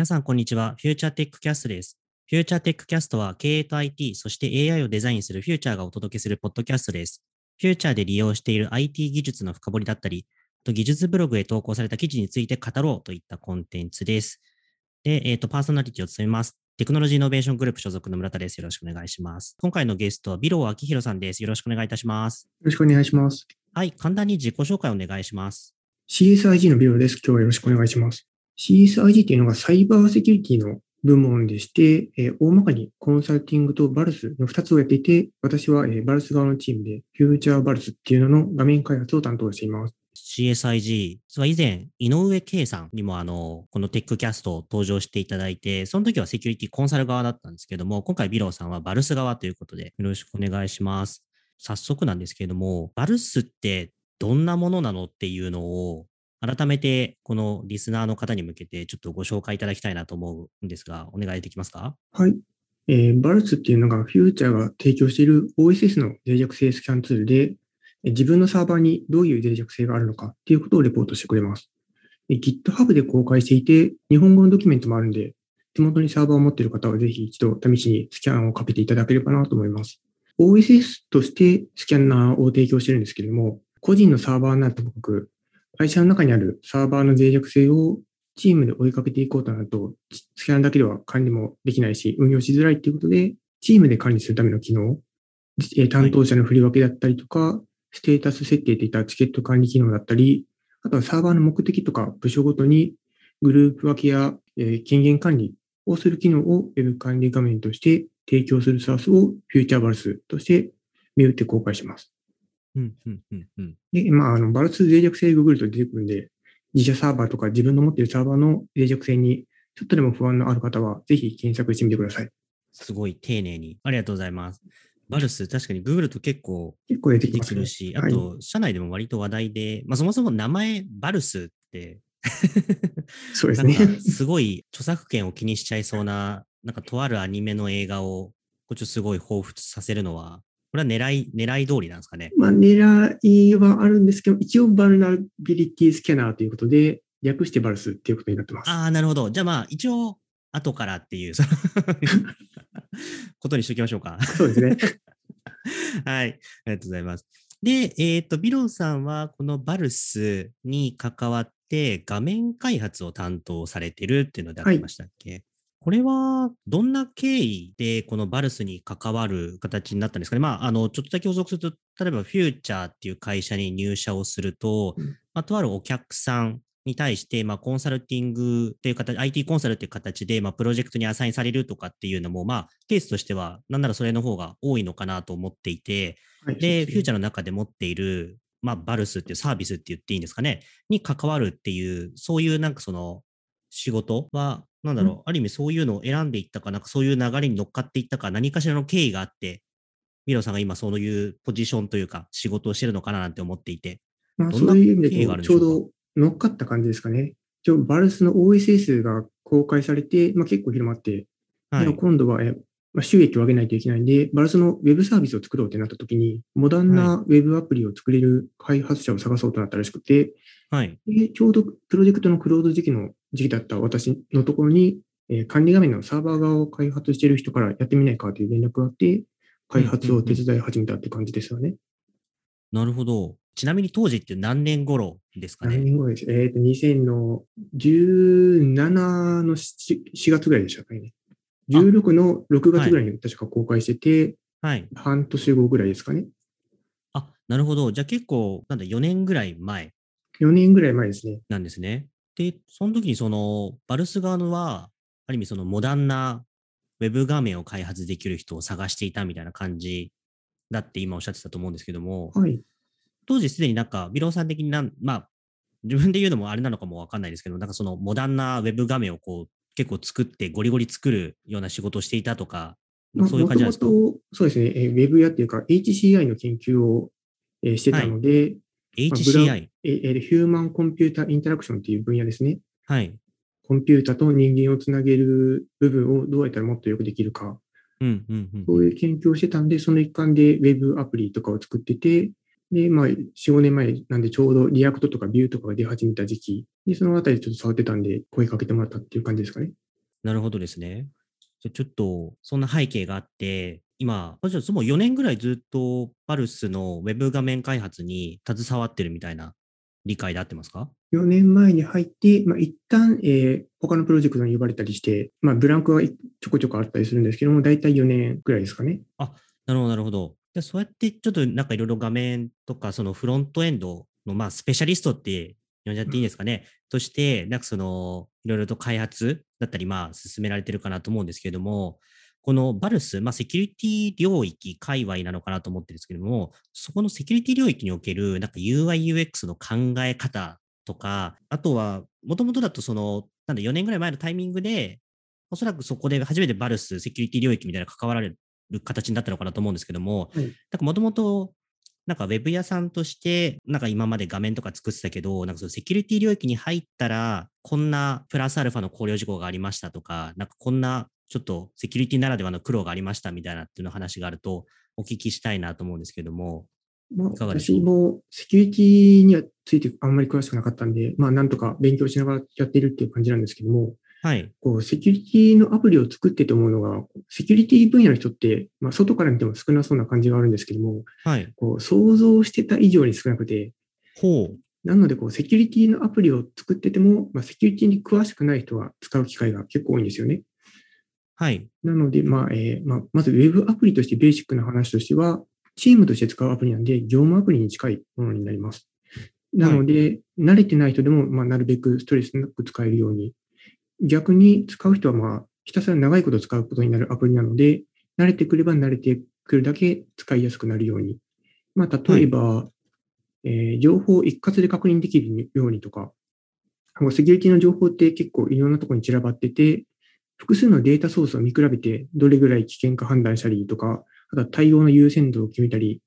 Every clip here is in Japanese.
皆さん、こんにちは。 Future Tech Cast です。 Future Tech Cast は経営と IT、そして AI をデザインするフューチャーがお届けするポッドキャストです。フューチャーで利用している IT 技術の深掘りだったり、技術ブログへ投稿された記事について語ろうといったコンテンツです。で、えっ、ー、と、パーソナリティを務めます。テクノロジーイノベーショングループ所属の村田です。よろしくお願いします。今回のゲストは、枇榔晃裕さんです。よろしくお願いいたします。よろしくお願いします。はい、簡単に自己紹介をお願いします。CSIG の枇榔です。今日はよろしくお願いします。CSIG というのがサイバーセキュリティの部門でして、えー、大まかにコンサルティングと Vuls の2つをやっていて、私は、えー、 Vuls 側のチームで、 FutureVuls っていうのの画面開発を担当しています。CSIG、それは以前、井上圭さんにもあの、この Tech Cast 登場していただいて、その時はセキュリティコンサル側だったんですけども、今回枇榔さんは Vuls 側ということで、よろしくお願いします。早速なんですけれども、バルスってどんなものなのっていうのを改めて、このリスナーの方に向けて、ちょっとご紹介いただきたいなと思うんですが、お願いできますか？はい。えー、バルツっていうのが、フューチャーが提供している OSS の脆弱性スキャンツールで、自分のサーバーにどういう脆弱性があるのかっていうことをレポートしてくれます。GitHub で公開していて、日本語のドキュメントもあるんで、手元にサーバーを持っている方はぜひ一度試しにスキャンをかけていただければなと思います。OSS としてスキャナーを提供してるんですけれども、個人のサーバーになって僕、会社の中にあるサーバーの脆弱性をチームで追いかけていこうとなると、スキャンだけでは管理もできないし、運用しづらいということで、チームで管理するための機能、担当者の振り分けだったりとか、ステータス設定といったチケット管理機能だったり、あとはサーバーの目的とか部署ごとにグループ分けや、え権限管理をする機能を Web 管理画面として提供するサースをフューチャーバルスとして見打って公開します。うんうんうんうん、で、まあ、あの、バルス脆弱性ググると出てくるんで、自社サーバーとか自分の持っているサーバーの脆弱性にちょっとでも不安のある方は、ぜひ検索してみてください。すごい丁寧に。ありがとうございます。バルス、確かにググると結構結構出てくるし、あと、社内でも割と話題で、まあ、そもそも名前バルスって そうですね。すごい著作権を気にしちゃいそうな、なんかとあるアニメの映画を、こっちすごい彷彿させるのは、これは狙い、狙い通りなんですかね？まあ、狙いはあるんですけど、一応バルナビリティスキャナーということで、略してバルスっていうことになってます。ああ、なるほど。じゃあまあ、一応、後からっていう ことにしておきましょうか。そうですね。はい。ありがとうございます。で、えっ、ー、と、ビロンさんは、このバルスに関わって、画面開発を担当されてるっていうのでありましたっけ、はい、これは、どんな経緯でこのバルスに関わる形になったんですかね？まあ、あの、ちょっとだけ補足すると、例えばフューチャーっていう会社に入社をすると、うん、まあ、とあるお客さんに対して、まあ、コンサルティングという形、IT コンサルという形で、まあ、プロジェクトにアサインされるとかっていうのも、まあ、ケースとしては、なんならそれの方が多いのかなと思っていて、はい、で、フューチャーの中で持っている、まあ、バルスっていうサービスって言っていいんですかね、に関わるっていう、そういうなんかその、仕事は、なんだろう、うん、ある意味そういうのを選んでいったか、なんかそういう流れに乗っかっていったか、何かしらの経緯があって、ミロさんが今そういうポジションというか、仕事をしてるのかななんて思っていて。まあ、そういう意味でちょうど乗っかった感じですかね。ちょバルスの OSS が公開されて、まあ、結構広まって、はい、今度はえ、まあ、収益を上げないといけないんで、バルスのウェブサービスを作ろうってなった時に、モダンなウェブアプリを作れる開発者を探そうとなったらしくて、はい、でちょうどプロジェクトのクロード時期の時期だった私のところに、えー、管理画面のサーバー側を開発している人からやってみないかという連絡があって、開発を手伝い始めたって感じですよね。なるほど。ちなみに当時って何年頃ですかね？何年頃ですえっ、ー、と、2017の 4, 4月ぐらいでしたかね。16の6月ぐらいに確か公開してて、はい。半年後ぐらいですかね。あ、なるほど。じゃあ結構、なんだ、4年ぐらい前。4年ぐらい前ですね。なんですね。で、その時にその、バルス側は、ある意味そのモダンなウェブ画面を開発できる人を探していたみたいな感じだって今おっしゃってたと思うんですけども、はい、当時すでになんか、ビロンさん的になん、まあ、自分で言うのもあれなのかもわかんないですけど、なんかそのモダンなウェブ画面をこう結構作ってゴリゴリ作るような仕事をしていたとか、そういう感じなんですか？そうですね、えウェブやっていうか HCI の研究を、えしてたので、はい、HCI、え Human Computer Interaction っていう分野ですね。はい。コンピュータと人間をつなげる部分をどうやったらもっとよくできるか。うんうんうん、そういう研究をしてたんで、その一環でウェブアプリとかを作ってて、で、まあ、4、5年前なんでちょうど React とか Vue とかが出始めた時期に、そのあたりちょっと触ってたんで、声かけてもらったっていう感じですかね。なるほどですね。じゃちょっと、そんな背景があって、今、もちろんもう4年ぐらいずっとバルスのウェブ画面開発に携わってるみたいな理解で合ってますか ?4 年前に入って、まあ、一旦、えー、他のプロジェクトに呼ばれたりして、まあ、ブランクはちょこちょこあったりするんですけども、大体4年ぐらいですかね。あ、なるほど、なるほど。でそうやってちょっとなんかいろいろ画面とか、そのフロントエンドの、まあ、スペシャリストって呼んじゃっていいですかね？として、なんかその、いろいろと開発だったり、まあ、進められてるかなと思うんですけれども、このバルス、まあ、セキュリティ領域界隈なのかなと思ってるんですけども、そこのセキュリティ領域における、なんか UI、UX の考え方とか、あとは、もともとだとその、なんだ、4年ぐらい前のタイミングで、おそらくそこで初めてバルス、セキュリティ領域みたいな関わられる形になったのかなと思うんですけども、なんかもともと、なんかウェブ屋さんとして、なんか今まで画面とか作ってたけど、なんかそのセキュリティ領域に入ったら、こんなプラスアルファの考慮事項がありましたとか、なんかこんなちょっとセキュリティならではの苦労がありましたみたいなっていうの話があると、お聞きしたいなと思うんですけども、まあ、私もセキュリティにはついてあんまり詳しくなかったんで、まあ、なんとか勉強しながらやっているっていう感じなんですけども、はい。こう、セキュリティのアプリを作ってて思うのが、セキュリティ分野の人って、まあ、外から見ても少なそうな感じがあるんですけども、はい。こう、想像してた以上に少なくて、ほう。なので、こう、セキュリティのアプリを作ってても、まあ、セキュリティに詳しくない人は使う機会が結構多いんですよね。はい。なので、まあ、えー、まあ、まず Web アプリとしてベーシックな話としては、チームとして使うアプリなんで、業務アプリに近いものになります。なので、はい、慣れてない人でも、まあ、なるべくストレスなく使えるように逆に使う人はまあ、ひたすら長いこと使うことになるアプリなので、慣れてくれば慣れてくるだけ使いやすくなるように。まあ、例えば、はい、えー、情報を一括で確認できるようにとか、セキュリティの情報って結構いろんなところに散らばってて、複数のデータソースを見比べて、どれぐらい危険か判断したりとか、あとは対応の優先度を決めたり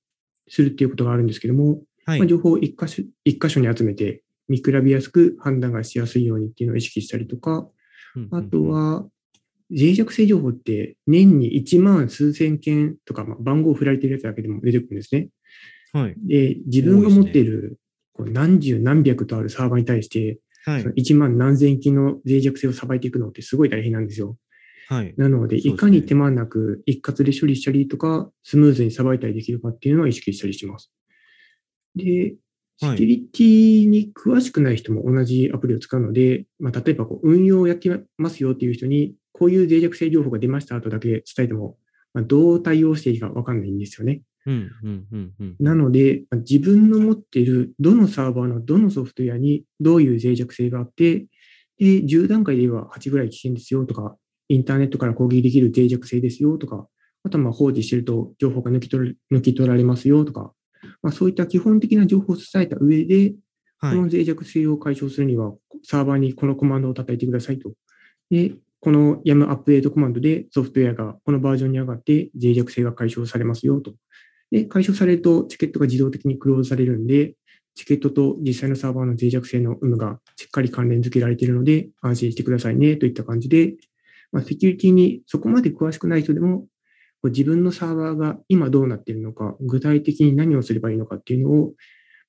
するっていうことがあるんですけども、はい、まあ、情報を一箇所一箇所に集めて、見比べやすく判断がしやすいようにっていうのを意識したりとか、あとは、脆弱性情報って年に1万数千件とか、まあ、番号を振られているやつだけでも出てくるんですね。はい。で、自分が持っているこう何十何百とあるサーバーに対して、はい、1万何千件の脆弱性をさばいていくのってすごい大変なんですよ。はい。なので、いかに手間なく一括で処理したりとか、スムーズにさばいたりできるかっていうのは意識したりします。で、セキュリティに詳しくない人も同じアプリを使うので、まあ、例えばこう運用をやってますよっていう人に、こういう脆弱性情報が出ましたとだけ伝えても、まあ、どう対応していいかわかんないんですよね。なので、自分の持っているどのサーバーのどのソフトウェアにどういう脆弱性があって、で、10段階で言えば8ぐらい危険ですよとか、インターネットから攻撃できる脆弱性ですよとか、あとはまあ放置してると情報が抜き取抜き取られますよとか、まあ、そういった基本的な情報を伝えた上で、この脆弱性を解消するには、サーバーにこのコマンドを叩いてくださいと。で、この YAM アップデートコマンドでソフトウェアがこのバージョンに上がって脆弱性が解消されますよと。で、解消されるとチケットが自動的にクローズされるんで、チケットと実際のサーバーの脆弱性の有無がしっかり関連付けられているので、安心してくださいねといった感じで、まあ、セキュリティにそこまで詳しくない人でも自分のサーバーが今どうなっているのか、具体的に何をすればいいのかっていうのを、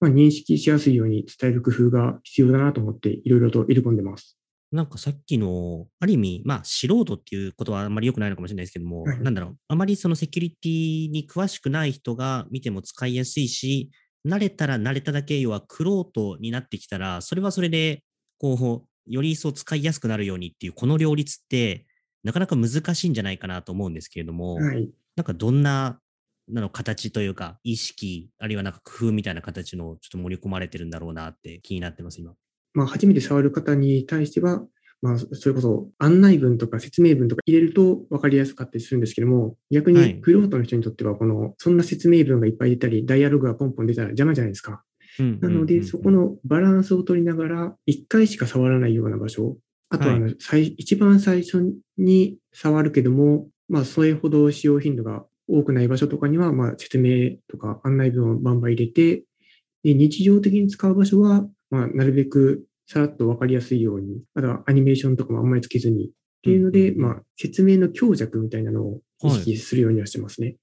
まあ、認識しやすいように伝える工夫が必要だなと思って、いろいろと入れ込んでます。なんかさっきの、ある意味、まあ、素人っていうことはあんまり良くないのかもしれないですけども、はい、なんだろう、あまりそのセキュリティに詳しくない人が見ても使いやすいし、慣れたら慣れただけ、要は、クロートになってきたら、それはそれで、こう、より一層使いやすくなるようにっていう、この両立って、なかなか難しいんじゃないかなと思うんですけれども、はい、なんかどんななの形というか、意識、あるいはなんか工夫みたいな形のちょっと盛り込まれてるんだろうなって気になってます、今。まあ、初めて触る方に対しては、まあ、それこそ案内文とか説明文とか入れると分かりやすかったりするんですけども、逆にクロートの人にとっては、この、そんな説明文がいっぱい出たり、ダイアログがポンポン出たら邪魔じゃないですか。なので、そこのバランスを取りながら、1回しか触らないような場所、あとは、はい、一番最初に触るけども、まあ、それほど使用頻度が多くない場所とかには、まあ、説明とか案内文をバンバン入れて、で日常的に使う場所は、まあ、なるべくさらっとわかりやすいように、あとはアニメーションとかもあんまりつけずに、っていうので、うん、まあ、説明の強弱みたいなのを意識するようにはしてますね。はい、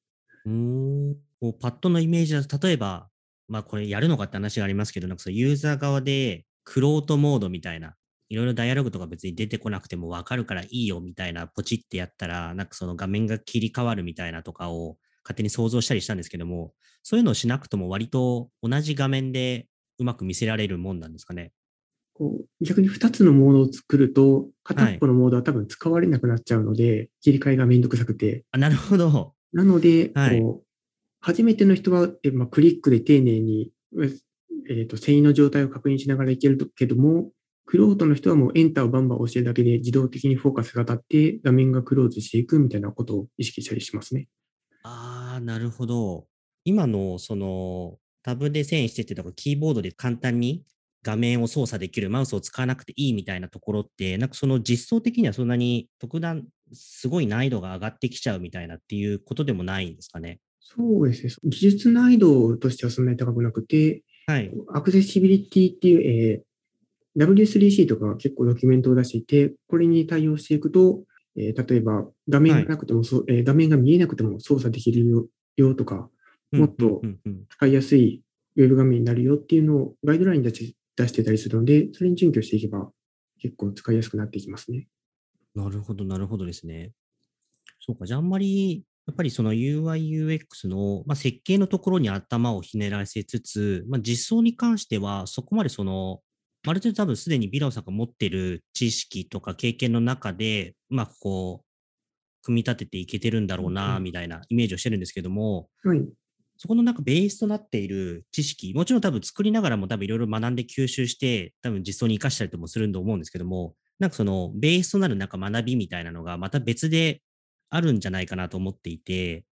うんこうパッドのイメージだと、例えば、まあ、これやるのかって話がありますけど、なんかそユーザー側で、クロートモードみたいないろいろダイアログとか別に出てこなくてもわかるからいいよみたいなポチってやったら、なんかその画面が切り替わるみたいなとかを勝手に想像したりしたんですけども、そういうのをしなくとも割と同じ画面でうまく見せられるもんなんですかね？こう逆に2つのモードを作ると、片っぽのモードは多分使われなくなっちゃうので、切り替えがめんどくさくて。あ、なるほど。なので、はいこう初めての人は、えまあ、クリックで丁寧に、えー、と繊維の状態を確認しながらいけるけども、クロートの人はもうエンターをバンバン押してるだけで自動的にフォーカスが当たって画面がクローズしていくみたいなことを意識したりしますね。ああ、なるほど。今のそのタブで遷移してってとか、キーボードで簡単に画面を操作できる、マウスを使わなくていいみたいなところって、なんかその実装的にはそんなに特段すごい難易度が上がってきちゃうみたいなっていうことでもないんですかね？そうですね。技術難易度としてはそんなに高くなくて、はい。アクセシビリティっていう、えー W3C とかが結構ドキュメントを出していて、これに対応していくと、えー例えば画面がなくてもそう、えー画面が見えなくても操作できるよよとか、もっと使いやすいウェブ画面になるよっていうのをガイドライン出し出してたりするので、それに準拠していけば結構使いやすくなっていきますね。なるほど、なるほどですね。そうか、じゃああんまり、やっぱりその UI、UX の、まあ、設計のところに頭をひねらせつつ、まあ、実装に関しては、そこまでその、ある程度多分すでにビラオさんが持っている知識とか経験の中で、うまくこう、組み立てていけてるんだろううな、んみたいなイメージをしてるんですけども、はい。そこのなんかベースとなっている知識、もちろん多分作りながらも多分いろいろ学んで吸収して、多分実装に活かしたりともすると思うんですけども、なんかそのベースとなるなんか学びみたいなのがまた別であるんじゃないかなと思っていて、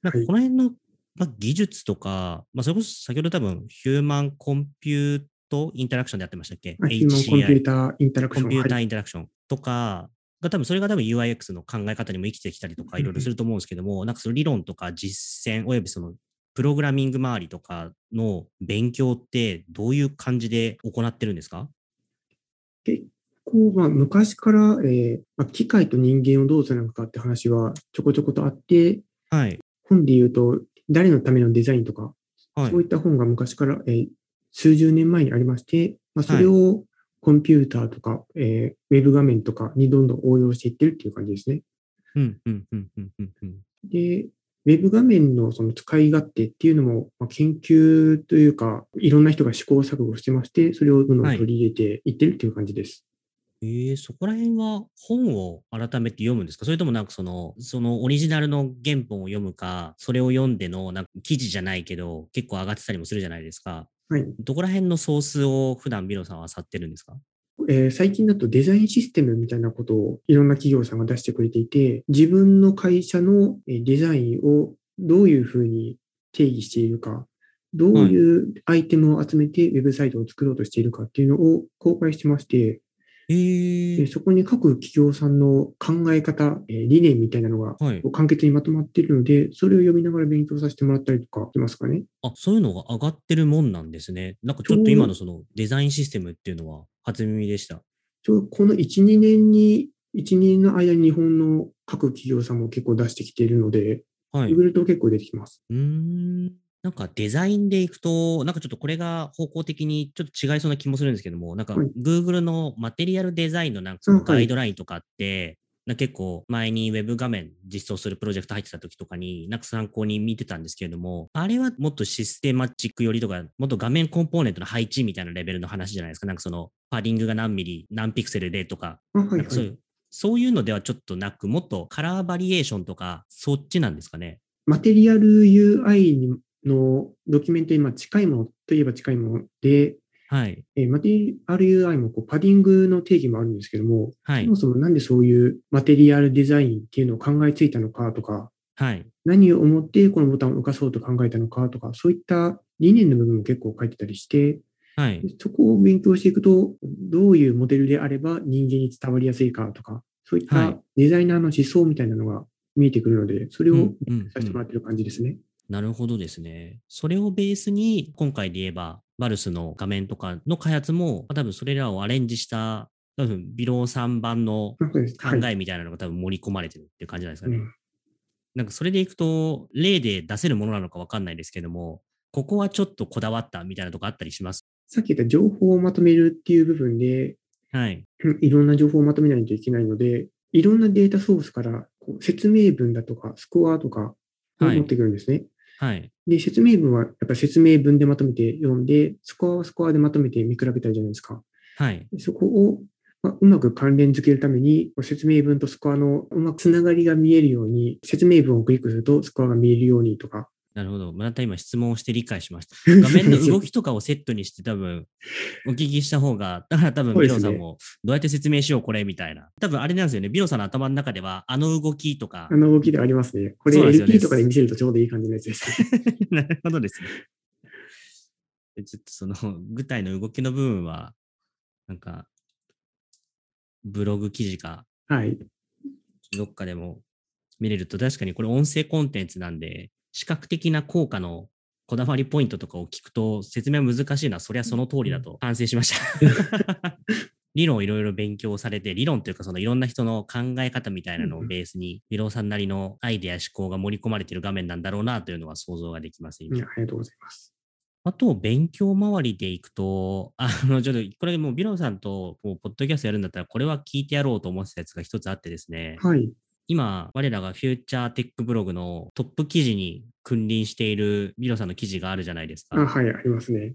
なんかはいこの辺の、まあ、技術とか、まあ、それこそ先ほど多分ヒューマンコンピュートインタラクションでやってましたっけ？まあヒューマンコンピューターインタラクション。コンピュータはい。ーインタラクションとかが多分それが多分 UIX の考え方にも生きてきたりとかいろいろすると思うんですけども、なんかその理論とか実践およびそのプログラミング周りとかの勉強ってどういう感じで行ってるんですか？結構、まあ、昔から、えーまあ、機械と人間をどうつなぐかって話はちょこちょことあって、はい。本で言うと、誰のためのデザインとか、はいそういった本が昔から、えー数十年前にありまして、まあ、それをコンピューターとか、えーウェブ画面とかにどんどん応用していってるっていう感じですね。うん、うん、うん、うん、うんうん。で、ウェブ画面のその使い勝手っていうのも、まあ、研究というか、いろんな人が試行錯誤してまして、それをどんどん取り入れていってるっていう感じです。えー、そこら辺は本を改めて読むんですか？それともなんかその、そのオリジナルの原本を読むか、それを読んでのなんか記事じゃないけど、結構上がってたりもするじゃないですか。はい。どこら辺のソースを普段ビロさんは漁ってるんですか？えー最近だとデザインシステムみたいなことをいろんな企業さんが出してくれていて、自分の会社のえーデザインをどういうふうに定義しているか、どういうアイテムを集めてウェブサイトを作ろうとしているかっていうのを公開してまして、えーで、そこに各企業さんの考え方、えー理念みたいなのがはい。簡潔にまとまっているので、それを読みながら勉強させてもらったりとかしますかね。あ、そういうのが上がってるもんなんですね。なんかちょっと今のそのデザインシステムっていうのは初耳でした。ちょうどこの1、2年に、1、2年の間に日本の各企業さんも結構出してきているので、はい。ググると結構出てきます。うーん。なんかデザインでいくと、なんかちょっとこれが方向的にちょっと違いそうな気もするんですけども、なんかはい Google のマテリアルデザインのなんかガイドラインとかって、結構前にウェブ画面実装するプロジェクト入ってた時とかになんか参考に見てたんですけれども、あれはもっとシステマチック寄りとか、もっと画面コンポーネントの配置みたいなレベルの話じゃないですか。なんかそのパディングが何ミリ、何ピクセルでとか、そういう、そういうのではちょっとなく、もっとカラーバリエーションとか、そっちなんですかね。マテリアル UI のドキュメントにまあ近いものといえば近いもので、はい。えーマテリアル UI もこうパディングの定義もあるんですけども、はいそも。そもなんでそういうマテリアルデザインっていうのを考えついたのかとか、はい。何を思ってこのボタンを動かそうと考えたのかとか、そういった理念の部分も結構書いてたりして、はい。そこを勉強していくと、どういうモデルであれば人間に伝わりやすいかとか、そういっはいたデザイナーの思想みたいなのが見えてくるので、それをうんうんさせてもらってる感じですね。なるほどですね。それをベースに、今回で言えば、バルスの画面とかの開発も、多分それらをアレンジした、多分ビロー3版の考はいえみたいなのが多分盛り込まれてるっていう感じなんですかね。うんなんかそれでいくと、例で出せるものなのかわかんないですけども、ここはちょっとこだわったみたいなとこあったりします？さっき言った情報をまとめるっていう部分で、はい。うんいろんな情報をまとめないといけないので、いろんなデータソースからこう説明文だとかスコアとかをはい持ってくるんですね。はい。で、説明文はやっぱり説明文でまとめて読んで、スコアはスコアでまとめて見比べたいじゃないですか。はい。でそこを、まあ、うまく関連づけるために、説明文とスコアのうまくつながりが見えるように、説明文をクリックするとスコアが見えるようにとか。なるほど。また今質問をして理解しました。画面の動きとかをセットにして多分お聞きした方が、だから多分ビロさんもどうやって説明しようこれみたいな。多分あれなんですよね。ビロさんの頭の中ではあの動きとかあ。の動きでありますね。これ LP とかで見せるとちょうどいい感じのやつです。なるほどですね。でちょっとその具体の動きの部分は、なんか、ブログ記事かはい。どっかでも見れると、確かにこれ音声コンテンツなんで、視覚的な効果のこだわりポイントとかを聞くと説明難しいのはそりゃその通りだと反省しました。理論をいろいろ勉強されて、理論というかそのいろんな人の考え方みたいなのをベースに、ビローさんなりのアイデア思考が盛り込まれている画面なんだろうなというのは想像ができます。今いやありがとうございます。あと、勉強周りでいくと、あの、ちょっと、これもうビロンさんと、ポッドキャストやるんだったら、これは聞いてやろうと思ってたやつが一つあってですね、はい。今、我らがフューチャーテックブログのトップ記事に君臨しているビロンさんの記事があるじゃないですか。あ、はい、ありますね。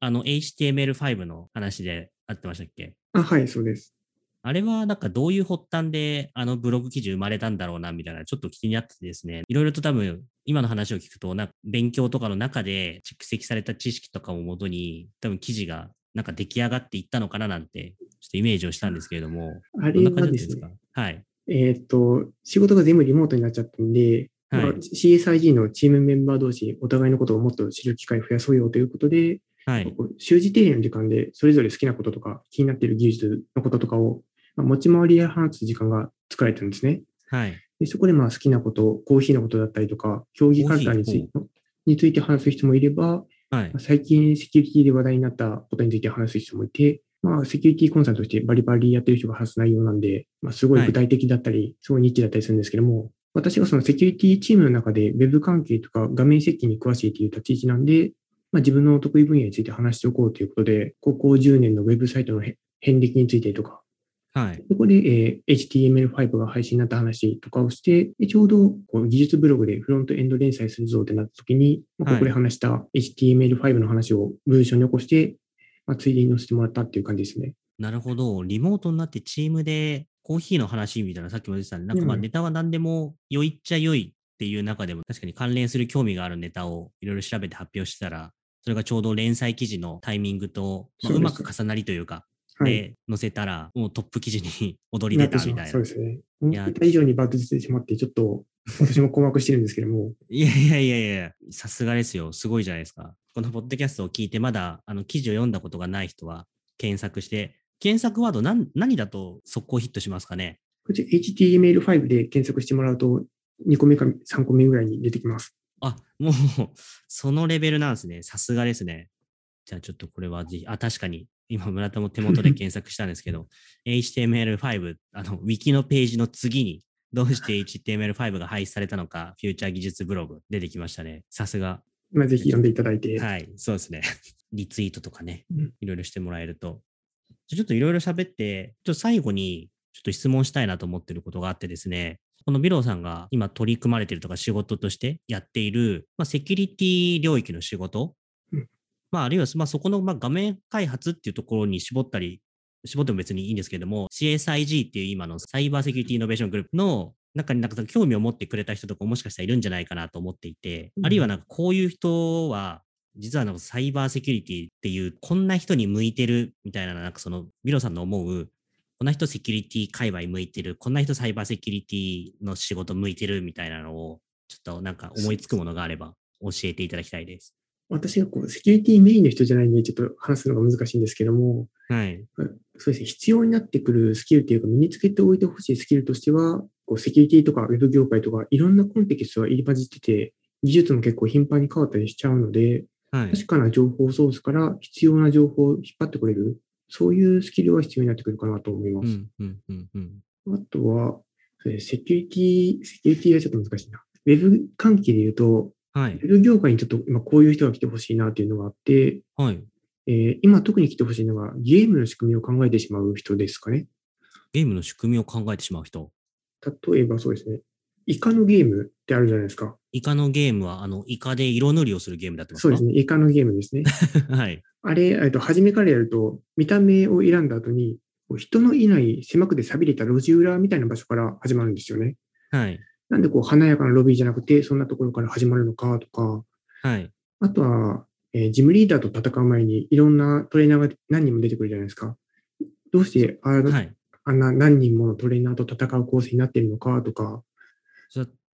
あの、HTML5 の話であってましたっけ？あ、はい、そうです。あれはなんかどういう発端であのブログ記事生まれたんだろうなみたいなちょっと気になっててですね、いろいろと多分今の話を聞くとなんか勉強とかの中で蓄積された知識とかをもとに多分記事がなんか出来上がっていったのかななんてちょっとイメージをしたんですけれども、あれどんな感はですねはい。えーっと、仕事が全部リモートになっちゃったんで、はいまあ CSIG のチームメンバー同士、お互いのことをもっと知る機会を増やそうよということで、はい。習字定例の時間で、それぞれ好きなこととか、気になっている技術のこととかを、まあ、持ち回りで話す時間が作られてるんですね。はい。でそこでまあ好きなこと、コーヒーのことだったりとか、競技カルターについてについて話す人もいれば、はいまあ。最近セキュリティで話題になったことについて話す人もいて、まあ、セキュリティコンサルとしてバリバリやってる人が話す内容なんで、まあ、すごい具体的だったり、すごいニッチだったりするんですけども、私がそのセキュリティチームの中で Web 関係とか画面設計に詳しいという立ち位置なんで、まあ、自分の得意分野について話しておこうということで、高校10年の Web サイトのへ遍歴についてとか、はい。そこで、えー HTML5 が配信になった話とかをして、でちょうどこう技術ブログでフロントエンド連載するぞってなった時に、まあ、はいここで話した HTML5 の話を文章に起こして、まあ、ついでに載せてもらったっていう感じですね。なるほど。リモートになってチームでコーヒーの話みたいな、さっきも言ってたんで、なんかまあうんネタは何でも良いっちゃ良いっていう中でも、確かに関連する興味があるネタをいろいろ調べて発表してたら、それがちょうど連載記事のタイミングと、まあ、そうまく重なりというか、はい。で載せたら、もうトップ記事に 踊り出たみたいなそうで。すね。思やった以上にバッド出てしまって、ちょっと私も困惑してるんですけども、いやいやいやいや、さすがですよ。すごいじゃないですか。このポッドキャストを聞いて、まだあの記事を読んだことがない人は検索して、検索ワード何何だと速攻ヒットしますかね？こっち HTML5 で検索してもらうと、2個目か3個目ぐらいに出てきます。あ、もう、そのレベルなんですね。さすがですね。じゃあちょっとこれはぜひ、あ、確かに、今村田も手元で検索したんですけど、HTML5、あの、ウィキのページの次に、どうして HTML5 が廃止されたのか、フューチャー技術ブログ出てきましたね。さすが。まあ、ぜひ読んでいただいて。はい、そうですね。リツイートとかねうん、いろいろしてもらえると。じゃあちょっといろいろ喋って、ちょっと最後にちょっと質問したいなと思ってることがあってですね、このビローさんが今取り組まれてるとか仕事としてやっている、まあ、セキュリティ領域の仕事、うんまあ、あるいは、まあ、そこのまあ画面開発っていうところに絞ったり、絞っても別にいいんですけれども、CSIG っていう今のサイバーセキュリティイノベーショングループの中になんか興味を持ってくれた人とかもしかしたらいるんじゃないかなと思っていて、うんあるいはなんかこういう人は、実はなんかサイバーセキュリティっていう、こんな人に向いてるみたいな、なんかその、ビロさんの思う、こんな人セキュリティ界隈向いてる、こんな人サイバーセキュリティの仕事向いてるみたいなのを、ちょっとなんか思いつくものがあれば教えていただきたいです。私がこう、セキュリティメインの人じゃないんで、ちょっと話すのが難しいんですけども、はい。そうですね、必要になってくるスキルというか、身につけておいてほしいスキルとしては、こうセキュリティとかウェブ業界とか、いろんなコンテキストが入り混じってて、技術も結構頻繁に変わったりしちゃうので、はい。確かな情報ソースから必要な情報を引っ張ってくれる、そういうスキルは必要になってくるかなと思います。うん、うん、うん、うん。あとは、セキュリティ、セキュリティはちょっと難しいな。ウェブ関係で言うと、はい業界にちょっと今こういう人が来てほしいなっていうのがあって、はい。えー今特に来てほしいのが、ゲームの仕組みを考えてしまう人ですかね。ゲームの仕組みを考えてしまう人。例えばそうですね。イカのゲームってあるじゃないですか。イカのゲームは、あの、イカで色塗りをするゲームだってますか？そうですね。イカのゲームですね。はい。あれ、えっと、初めからやると、見た目を選んだ後に、人のいない狭くて錆びれた路地裏みたいな場所から始まるんですよね。はい。なんでこう華やかなロビーじゃなくて、そんなところから始まるのかとか、はい。あとは、えージムリーダーと戦う前にいろんなトレーナーが何人も出てくるじゃないですか。どうしてあ,、はい。あんな何人ものトレーナーと戦う構成になっているのかとか、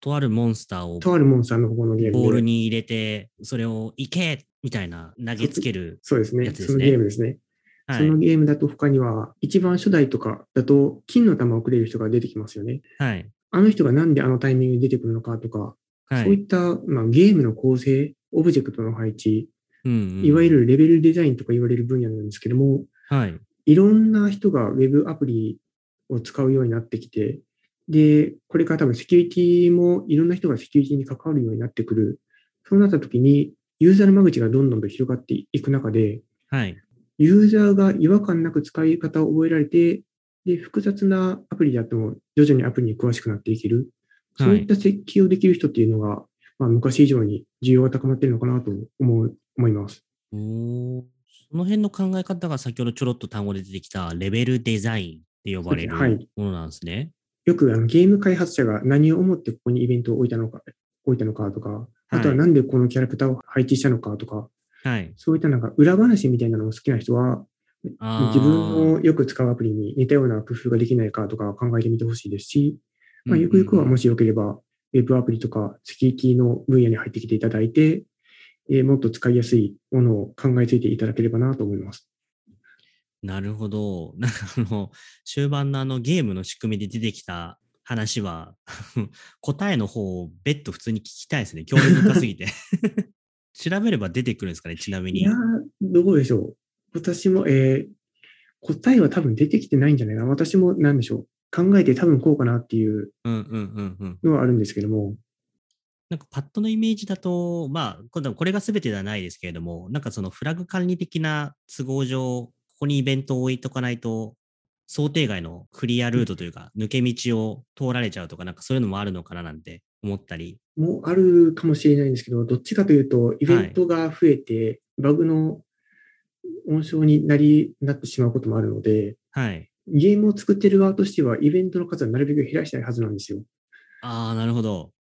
とあるモンスターをとあるモンスターの方のゲームで。ボールに入れて、それをいけみたいな投げつける。そうですね。やつですねそのゲームですね。はいその。ゲームだと他には、一番初代とかだと金の玉をくれる人が出てきますよね。はい。あの人がなんであのタイミングで出てくるのかとか、はい。そういった、まあ、ゲームの構成、オブジェクトの配置、うんうんいわゆるレベルデザインとか言われる分野なんですけども、はい。いろんな人がウェブアプリを使うようになってきて、で、これから多分セキュリティもいろんな人がセキュリティに関わるようになってくる。そうなった時に、ユーザーの間口がどんどんと広がっていく中で、はい。ユーザーが違和感なく使い方を覚えられて、で、複雑なアプリであっても徐々にアプリに詳しくなっていける。そういった設計をできる人っていうのが、まあ、昔以上に需要が高まっているのかなと思う思います。その辺の考え方が先ほどちょろっと単語で出てきたレベルデザインって呼ばれるものなんですね。よくあのゲーム開発者が何を思ってここにイベントを置いたのか、置いたのかとか、あとはなんでこのキャラクターを配置したのかとか、はい。そういったなんか裏話みたいなのを好きな人は、自分のよく使うアプリに似たような工夫ができないかとか考えてみてほしいですし、まあ、ゆくゆくはもしよければ、ウェブアプリとかセキュリティの分野に入ってきていただいて、えーもっと使いやすいものを考えついていただければなと思います。なるほど。なんかあの、終盤のあのゲームの仕組みで出てきた話は、答えの方を別途普通に聞きたいですね。興味深すぎて。調べれば出てくるんですかね、ちなみにいや。ー、どうでしょう。私も、えー答えは多分出てきてないんじゃないかな。私も何でしょう。考えて多分こうかなっていううんうんうんうん。のはあるんですけども、なんかパッドのイメージだと、まあ、今度はこれが全てではないですけれども、なんかそのフラグ管理的な都合上、ここにイベントを置いとかないと、想定外のクリアルートというか、抜け道を通られちゃうとか、なんかそういうのもあるのかななんて思ったり。もうあるかもしれないんですけど、どっちかというと、イベントが増えて、バグの温床になり、なってしまうこともあるので、はい。ゲームを作ってる側としては、イベントの数はなるべく減らしたいはずなんですよ。ああ、なるほど。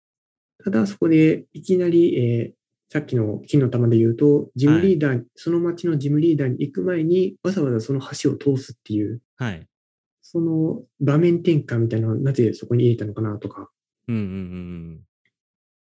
ただ、そこでいきなり、えーさっきの金の玉で言うと、ジムリーダー、その町のジムリーダーに行く前に、わざわざその橋を通すっていう、はい。その場面転換みたいなのをなぜそこに入れたのかなとか、うんうんうんうん。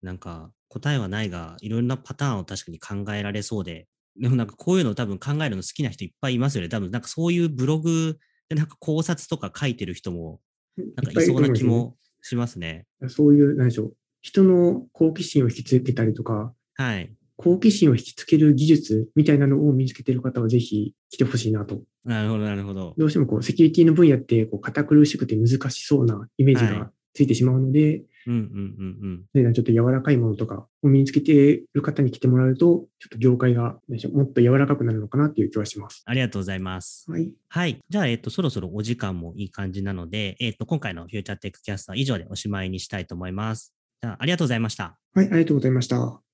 なんか答えはないが、いろんなパターンを確かに考えられそうで、でもなんかこういうのを多分考えるの好きな人いっぱいいますよね。多分なんかそういうブログでなんか考察とか書いてる人もなんかいそうな気もしますね。そういう、なんでしょう、人の好奇心を引きつけたりとか、はい。好奇心を引きつける技術みたいなのを身につけている方はぜひ来てほしいなと。なるほど、なるほど。どうしてもこうセキュリティの分野ってこう堅苦しくて難しそうなイメージはいがついてしまうので、うんうんうんうん。ちょっと柔らかいものとかを身につけている方に来てもらうと、ちょっと業界がもっと柔らかくなるのかなっていう気はします。ありがとうございます。はい。はい。じゃあ、えっと、そろそろお時間もいい感じなので、えっと、今回のフューチャーテックキャストは以上でおしまいにしたいと思います。じゃあ、ありがとうございました。はい、ありがとうございました。